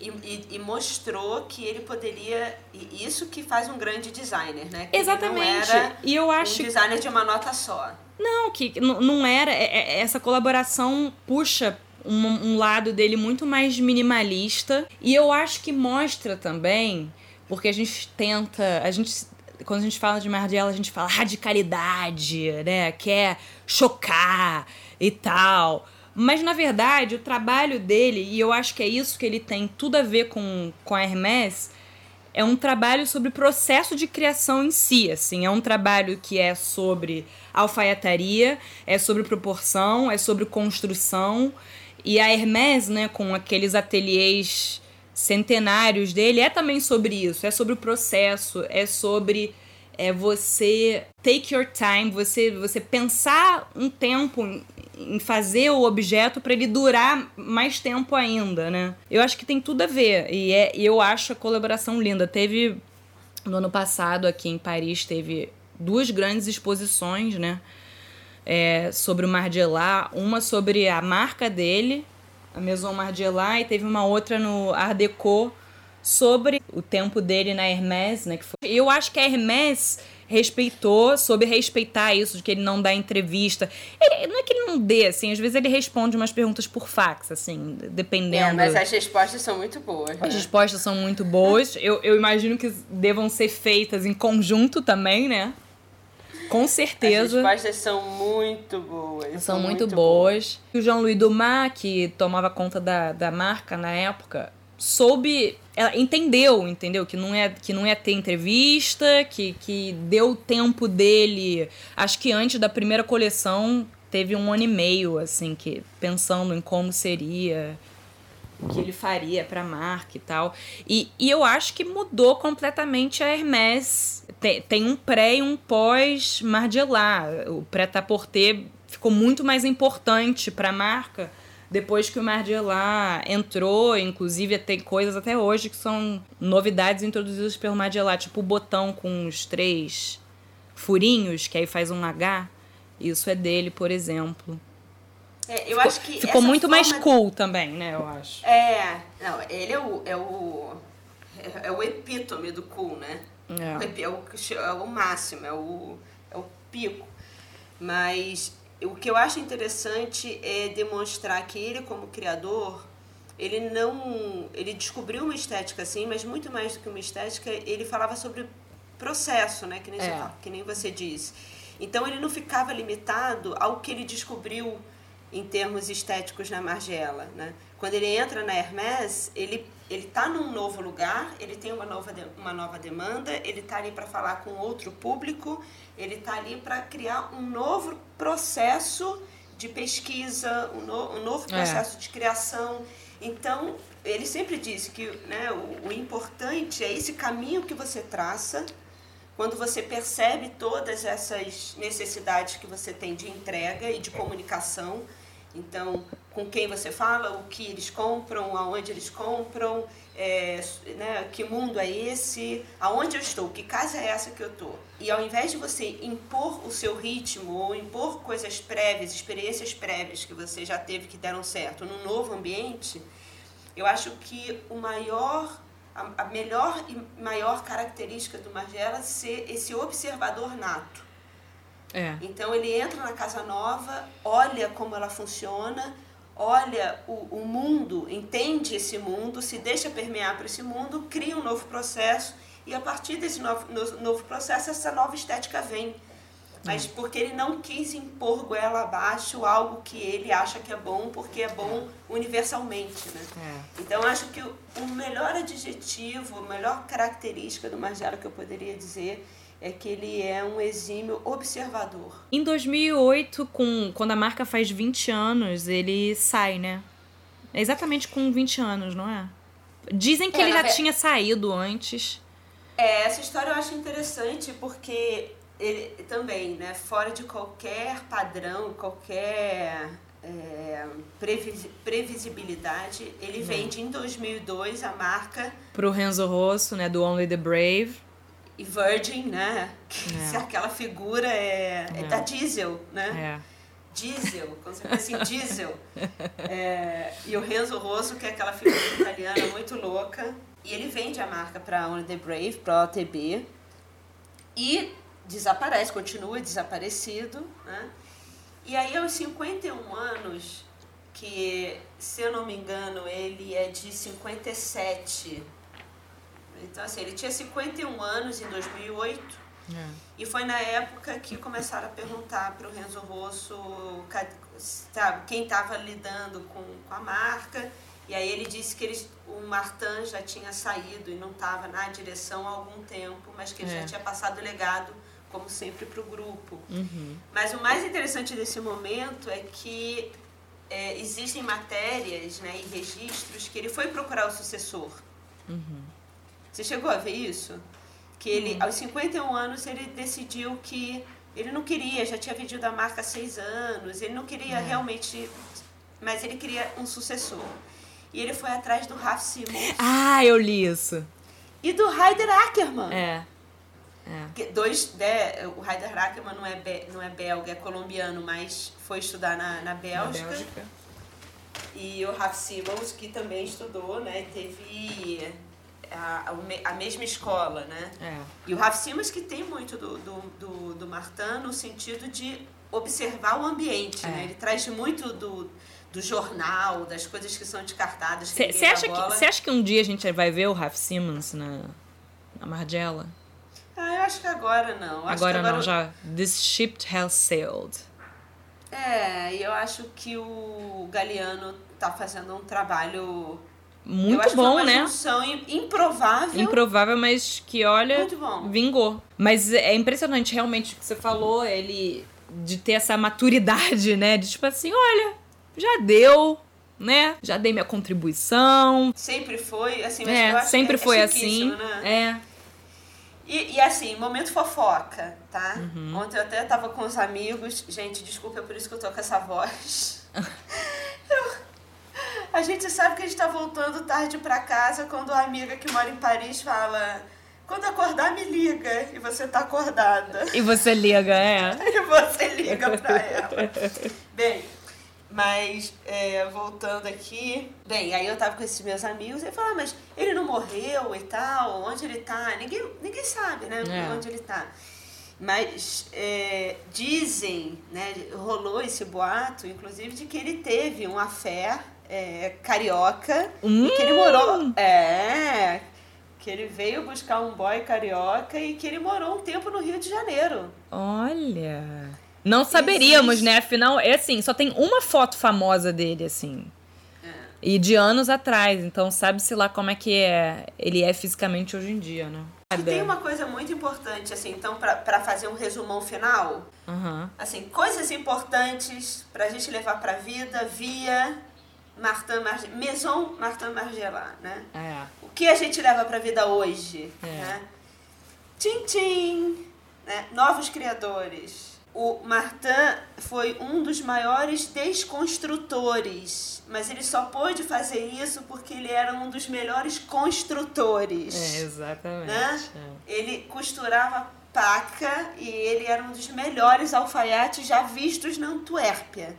Speaker 4: E, e, e, mostrou que ele poderia. E isso que faz um grande designer, né? Que
Speaker 3: Exatamente. e eu acho.
Speaker 4: Um designer de uma nota só.
Speaker 3: Não, que não era. É, essa colaboração puxa um, um lado dele muito mais minimalista. E eu acho que mostra também, porque a gente tenta. A gente quando a gente fala de Margiela, a gente fala radicalidade, né? Quer chocar e tal. Mas na verdade, o trabalho dele, e eu acho que é isso que ele tem tudo a ver com, com a Hermès, é um trabalho sobre o processo de criação em si, assim, é um trabalho que é sobre alfaiataria, é sobre proporção, é sobre construção, e a Hermès, né, com aqueles ateliês centenários dele, é também sobre isso. É sobre o processo, é sobre é você take your time, você, você pensar um tempo em fazer o objeto para ele durar mais tempo ainda, né? Eu acho que tem tudo a ver e é, eu acho a colaboração linda. Teve no ano passado aqui em Paris teve duas grandes exposições, né? é, sobre o Margiela, uma sobre a marca dele, a Maison Margiela, e teve uma outra no Art Deco sobre o tempo dele na Hermès, né? Que foi... Eu acho que a Hermès respeitou, soube respeitar isso de que ele não dá entrevista. Ele, não é que ele não dê, assim, às vezes ele responde umas perguntas por fax, assim, dependendo. É,
Speaker 4: mas as respostas são muito boas. Né?
Speaker 3: As respostas são muito boas. eu, eu imagino que devam ser feitas em conjunto também, né? Com certeza.
Speaker 4: As respostas são muito boas.
Speaker 3: São, são muito, muito, boas. boas. O Jean-Louis Dumas, que tomava conta da, da marca na época, soube. Ela entendeu, entendeu? Que não é que não é ter entrevista, que, que deu tempo dele. Acho que antes da primeira coleção teve um ano e meio, assim, que pensando em como seria o que ele faria para a marca e tal. E, e eu acho que mudou completamente a Hermès. Tem, tem um pré e um pós Margiela. O pré-à-porter ficou muito mais importante para a marca depois que o Margiela entrou, inclusive tem coisas até hoje que são novidades introduzidas pelo Margiela, tipo o botão com os três furinhos, que aí faz um H. Isso é dele, por exemplo.
Speaker 4: É, eu
Speaker 3: ficou,
Speaker 4: acho que
Speaker 3: ficou muito mais cool também, né? Eu acho.
Speaker 4: É, não, ele é o, é o, é o epítome do cool, né?
Speaker 3: É.
Speaker 4: É, o, é o máximo, é o, é o pico. Mas o que eu acho interessante é demonstrar que ele, como criador, ele não. Ele descobriu uma estética assim, mas muito mais do que uma estética, ele falava sobre processo, né? Que nem,
Speaker 3: É.
Speaker 4: você, que nem você disse. Então ele não ficava limitado ao que ele descobriu em termos estéticos na Margiela, né? Quando ele entra na Hermès, ele ele está num novo lugar, ele tem uma nova de- uma nova demanda, ele está ali para falar com outro público, ele está ali para criar um novo processo de pesquisa, um, no- um novo
Speaker 3: É.
Speaker 4: processo de criação. Então ele sempre disse que né, o, o importante é esse caminho que você traça quando você percebe todas essas necessidades que você tem de entrega e de comunicação, então com quem você fala, o que eles compram, aonde eles compram, é, né, que mundo é esse, aonde eu estou, que casa é essa que eu estou. E ao invés de você impor o seu ritmo ou impor coisas prévias, experiências prévias que você já teve que deram certo num novo ambiente, eu acho que o maior, a, a melhor e maior característica do Margiela é ser esse observador nato.
Speaker 3: É.
Speaker 4: Então ele entra na casa nova, olha como ela funciona, olha o, o mundo, entende esse mundo, se deixa permear por esse mundo, cria um novo processo e a partir desse novo, no- novo processo essa nova estética vem. Mas porque ele não quis impor goela abaixo algo que ele acha que é bom, porque é bom universalmente, né?
Speaker 3: É.
Speaker 4: Então acho que o melhor adjetivo, a melhor característica do Margiela que eu poderia dizer é que ele é um exímio observador.
Speaker 3: Em 2008, com, quando a marca faz 20 anos, ele sai, né? É exatamente com 20 anos, não é? Dizem que
Speaker 4: É,
Speaker 3: ele já tinha saído antes.
Speaker 4: É, essa história eu acho interessante porque ele também, né, fora de qualquer padrão, qualquer é, previsi- previsibilidade, ele vende em 2002 a marca
Speaker 3: Pro Renzo Rosso, né? Do Only the Brave.
Speaker 4: E Virgin, né?
Speaker 3: É.
Speaker 4: se aquela figura é, é
Speaker 3: É.
Speaker 4: da Diesel, né?
Speaker 3: É.
Speaker 4: Diesel, quando você pensa em diesel. É, e o Renzo Rosso, que é aquela figura italiana muito louca. E ele vende a marca para Only the Brave, para a OTB. E desaparece, continua desaparecido. Né? E aí, aos 51 anos, que, se eu não me engano, ele é de 57. Então, assim, ele tinha 51 anos em 2008.
Speaker 3: É.
Speaker 4: E foi na época que começaram a perguntar para o Renzo Rosso sabe, quem estava lidando com, com a marca. E aí ele disse que eles, o Martin já tinha saído e não estava na direção há algum tempo, mas que ele
Speaker 3: É.
Speaker 4: já tinha passado o legado, como sempre, para o grupo.
Speaker 3: Uhum.
Speaker 4: Mas o mais interessante desse momento é que é, existem matérias né, e registros que ele foi procurar o sucessor.
Speaker 3: Uhum.
Speaker 4: Você chegou a ver isso? Que ele, aos 51 anos, ele decidiu que ele não queria, já tinha vendido a marca há seis anos, ele não queria realmente, mas ele queria um sucessor. E ele foi atrás do Ralph Simons
Speaker 3: Ah, eu li isso.
Speaker 4: e do Heider Ackermann.
Speaker 3: É. É.
Speaker 4: Dois, né, o Heider Ackermann não é, be- não é belga, é colombiano, mas foi estudar na, na Bélgica.
Speaker 3: Na Bélgica.
Speaker 4: E o Ralph Simons, que também estudou, né, teve a, a me- a mesma escola, né?
Speaker 3: É.
Speaker 4: E o Ralph Simons que tem muito do, do, do, do Martin no sentido de observar o ambiente,
Speaker 3: É.
Speaker 4: né? Ele traz muito do, do jornal, das coisas que são descartadas.
Speaker 3: Você acha, que-
Speaker 4: bola.
Speaker 3: acha que um dia a gente vai ver o Ralph Simmons na, na Margiela?
Speaker 4: Ah, eu acho que agora não. Acho
Speaker 3: Agora,
Speaker 4: que
Speaker 3: não, já. This ship has sailed.
Speaker 4: É, e eu acho que o Galeano tá fazendo um trabalho... eu
Speaker 3: Muito bom,
Speaker 4: uma
Speaker 3: né?
Speaker 4: junção im- improvável.
Speaker 3: Improvável, mas que olha,
Speaker 4: Muito bom.
Speaker 3: vingou. Mas é impressionante realmente o que você falou, ele de ter essa maturidade, né? De tipo assim, olha, já deu, né? Já dei minha contribuição.
Speaker 4: Sempre foi, assim, mas eu
Speaker 3: É,
Speaker 4: acho
Speaker 3: sempre
Speaker 4: que é,
Speaker 3: foi
Speaker 4: é
Speaker 3: assim.
Speaker 4: Né?
Speaker 3: É.
Speaker 4: E, e assim, momento fofoca, tá?
Speaker 3: Uhum.
Speaker 4: Ontem eu até tava com os amigos. Gente, desculpa, é por isso que eu tô com essa voz. Eu- a gente sabe que a gente tá voltando tarde pra casa quando a amiga que mora em Paris fala: Quando acordar, me liga. E você tá acordada.
Speaker 3: E você liga, é.
Speaker 4: e você liga pra ela. Bem, mas é, voltando aqui. Bem, aí eu tava com esses meus amigos e falaram, ah, mas ele não morreu e tal? Onde ele tá? Ninguém, ninguém sabe, né? É. Onde ele tá. Mas é, dizem, né, rolou esse boato, inclusive, de que ele teve um afé é, carioca hum. e que ele morou. É. Que ele veio buscar um boy carioca e que ele morou um tempo no Rio de Janeiro.
Speaker 3: Olha. Não saberíamos, Existe. né? Afinal, é assim, só tem uma foto famosa dele, assim. É. E de anos atrás, então sabe-se lá como é que é, ele é fisicamente hoje em dia, né?
Speaker 4: E tem uma coisa muito importante, assim, então, para fazer um resumão final.
Speaker 3: Uhum.
Speaker 4: Assim, coisas importantes pra gente levar pra vida via Martin Marge... Maison Martin Margiela, né?
Speaker 3: É.
Speaker 4: O que a gente leva pra vida hoje, é. né? Tchim, tchim, né? Novos criadores o Martin foi um dos maiores desconstrutores, mas ele só pôde fazer isso porque ele era um dos melhores construtores.
Speaker 3: É, exatamente.
Speaker 4: Né? É. Ele costurava paca e ele era um dos melhores alfaiates já vistos na Antuérpia.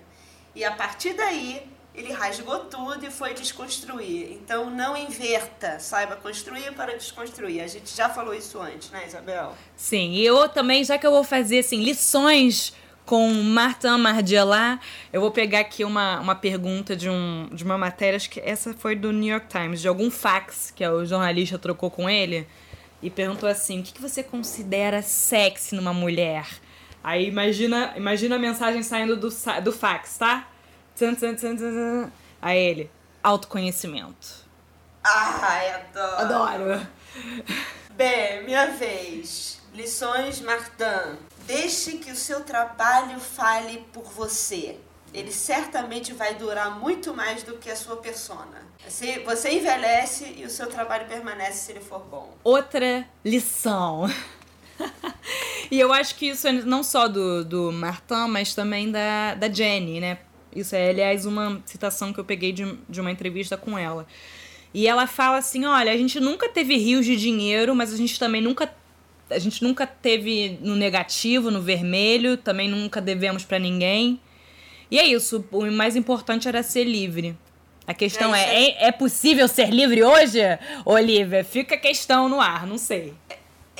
Speaker 4: E a partir daí, ele rasgou tudo e foi desconstruir. Então não inverta, saiba construir para desconstruir. A gente já falou isso antes, né, Isabel?
Speaker 3: Sim, e eu também, já que eu vou fazer assim, lições com Martin Margiela, eu vou pegar aqui uma, uma pergunta de, um, de uma matéria, acho que essa foi do New York Times, de algum fax que o jornalista trocou com ele, e perguntou assim: o que, que você considera sexy numa mulher? Aí imagina, imagina a mensagem saindo do, do fax, tá? Aí ele, autoconhecimento.
Speaker 4: Ai, adoro.
Speaker 3: Adoro.
Speaker 4: Bem, minha vez. Lições Martin. Deixe que o seu trabalho fale por você. Ele certamente vai durar muito mais do que a sua persona. Você, você envelhece e o seu trabalho permanece se ele for bom.
Speaker 3: Outra lição. e eu acho que isso é não só do, do Martin, mas também da, da Jenny, né? Isso é, aliás, uma citação que eu peguei de, de uma entrevista com ela. E ela fala assim: olha, a gente nunca teve rios de dinheiro, mas a gente também nunca. A gente nunca teve no negativo, no vermelho, também nunca devemos para ninguém. E é isso, o mais importante era ser livre. A questão é, é, é, é possível ser livre hoje, Olivia? Fica a questão no ar, não sei.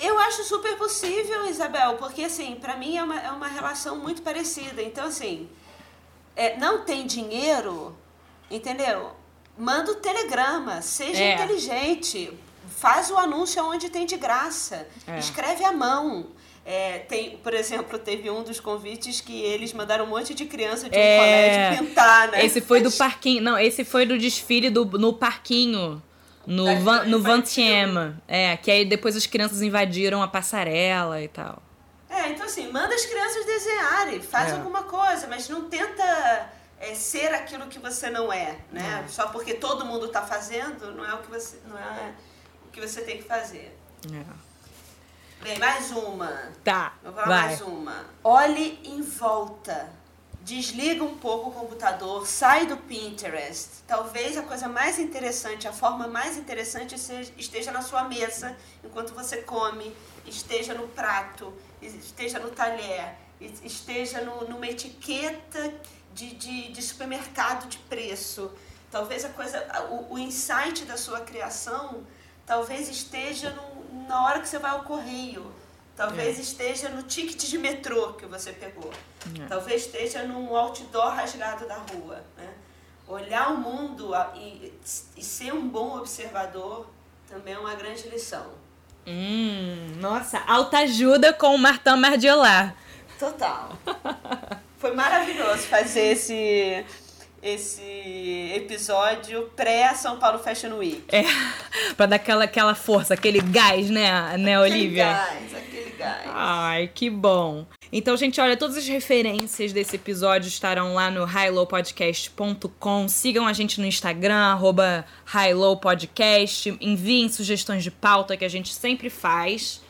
Speaker 4: Eu acho super possível, Isabel, porque assim, para mim é uma, é uma relação muito parecida. Então, assim, é, não tem dinheiro, entendeu? Manda o telegrama, seja é. inteligente, faz o anúncio onde tem de graça, é. escreve à mão. É, tem, por exemplo, teve um dos convites que eles mandaram um monte de criança de um é, colégio pintar, né?
Speaker 3: Esse foi do parquinho. Não, esse foi do desfile do, no parquinho. No, van, no Vantiema. É, que aí depois as crianças invadiram a passarela e tal.
Speaker 4: É, então assim, manda as crianças desenharem, faz é. alguma coisa, mas não tenta é, ser aquilo que você não é, né? É. Só porque todo mundo está fazendo, não é o que você, não é o que você tem que fazer.
Speaker 3: É.
Speaker 4: Bem, mais uma.
Speaker 3: Tá.
Speaker 4: Vou falar vai. mais uma. Olhe em volta. Desliga um pouco o computador, sai do Pinterest. Talvez a coisa mais interessante, a forma mais interessante seja, esteja na sua mesa enquanto você come, esteja no prato, esteja no talher, esteja no, numa etiqueta de, de, de, supermercado de preço. Talvez a coisa, o, o insight da sua criação, talvez esteja no, na hora que você vai ao correio. Talvez é. esteja no ticket de metrô que você pegou. É. Talvez esteja num outdoor rasgado da rua. Né? Olhar o mundo e, e ser um bom observador também é uma grande lição.
Speaker 3: Hum, nossa, alta ajuda com o Martin Mardiolar.
Speaker 4: Total. Foi maravilhoso fazer esse esse episódio pré-São Paulo Fashion Week.
Speaker 3: É, pra dar aquela, aquela força, aquele gás, né, né Olivia?
Speaker 4: Aquele gás, aquele gás.
Speaker 3: Ai, que bom. Então, gente, olha, todas as referências desse episódio estarão lá no highlowpodcast.com. Sigam a gente no Instagram, arroba highlowpodcast. Enviem sugestões de pauta que a gente sempre faz,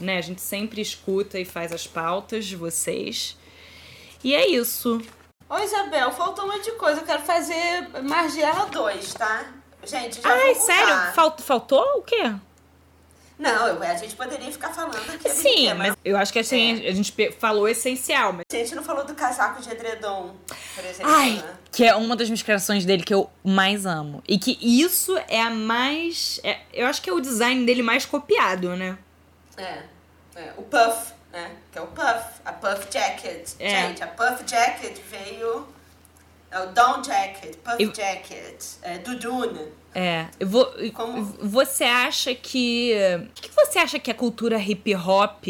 Speaker 3: né? A gente sempre escuta e faz as pautas de vocês. E é isso.
Speaker 4: Ô, Isabel, faltou um monte de coisa. Eu quero fazer Margiela 2, tá? Gente, já
Speaker 3: Ai, sério? Falt, faltou o quê?
Speaker 4: Não, a gente poderia ficar falando aqui.
Speaker 3: Sim, mas eu acho que assim, é. a gente falou essencial. Mas...
Speaker 4: A gente não falou do casaco de edredom, por exemplo.
Speaker 3: Ai, né? que é uma das minhas criações dele que eu mais amo. E que isso é a mais. É, eu acho que é o design dele mais copiado, né?
Speaker 4: É. é. O Puff, né? Que é o Puff. A Puff Jacket. É. Gente, a Puff Jacket veio. É o Down Jacket, Puff eu... Jacket, é, do Dune.
Speaker 3: É, eu vou, Como? você acha que. O que você acha que a cultura hip hop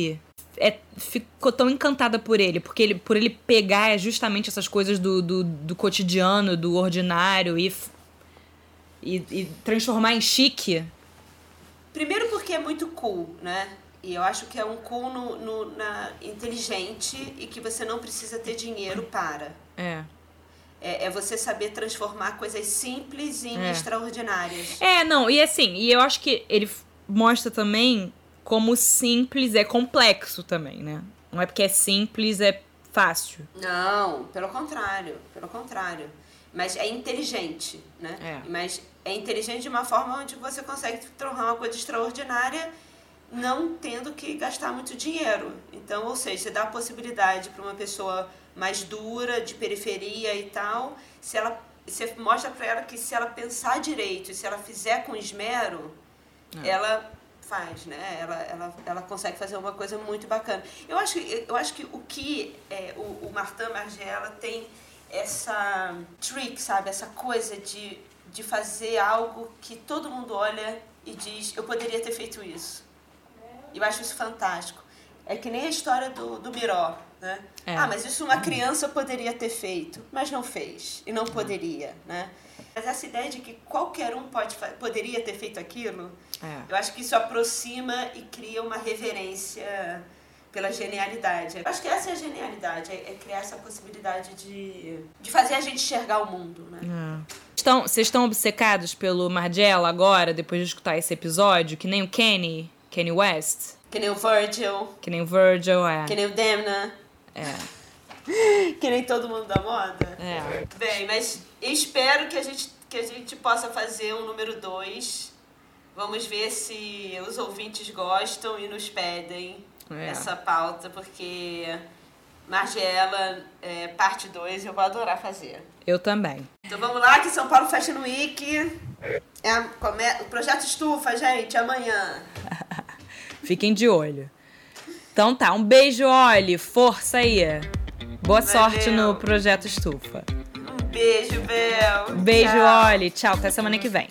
Speaker 3: é, ficou tão encantada por ele? Porque ele, por ele pegar justamente essas coisas do, do, do cotidiano, do ordinário e, e, e, transformar em chique?
Speaker 4: Primeiro porque é muito cool, né? E eu acho que é um cool no, no na, inteligente e que você não precisa ter dinheiro para.
Speaker 3: É
Speaker 4: é, é, você saber transformar coisas simples em é. extraordinárias.
Speaker 3: É, não, e assim, e eu acho que ele mostra também como simples é complexo também, né? Não é porque é simples, é fácil.
Speaker 4: Não, pelo contrário, pelo contrário. Mas é inteligente, né?
Speaker 3: É.
Speaker 4: Mas é inteligente de uma forma onde você consegue tornar uma coisa extraordinária não tendo que gastar muito dinheiro. Então, ou seja, você dá a possibilidade para uma pessoa mais dura, de periferia e tal, se ela você mostra para ela que se ela pensar direito se ela fizer com esmero, é. ela faz, né? Ela, ela, ela consegue fazer uma coisa muito bacana. Eu acho, eu acho que o que é, o, o Martin Margiela tem essa trick, sabe? Essa coisa de, de fazer algo que todo mundo olha e diz, eu poderia ter feito isso. Eu acho isso fantástico. É que nem a história do, do Miró, né? É. Ah, mas isso uma criança poderia ter feito, mas não fez e não poderia, né? Mas essa ideia de que qualquer um pode, poderia ter feito aquilo, é. eu acho que isso aproxima e cria uma reverência pela genialidade. Eu acho que essa é a genialidade, é, é criar essa possibilidade de, de fazer a gente enxergar o mundo, né?
Speaker 3: É. Estão, vocês estão obcecados pelo Margiela agora, depois de escutar esse episódio, que nem o Kenny, Kenny West?
Speaker 4: Que nem o Virgil.
Speaker 3: Que nem o Virgil, é.
Speaker 4: Que nem o Demna.
Speaker 3: É.
Speaker 4: que nem todo mundo da moda.
Speaker 3: É.
Speaker 4: Bem, mas espero que a gente, que a gente possa fazer um número 2. Vamos ver se os ouvintes gostam e nos pedem é. essa pauta, porque Margiela, é, parte 2, eu vou adorar fazer.
Speaker 3: Eu também.
Speaker 4: Então vamos lá, que São Paulo Fashion Week. É, o projeto Estufa, gente, amanhã.
Speaker 3: Fiquem de olho. Então tá, um beijo, Oli. Força aí. Boa Valeu. sorte no projeto Estufa.
Speaker 4: Um beijo, Bel.
Speaker 3: Beijo, Tchau. Oli. Tchau, até semana que vem.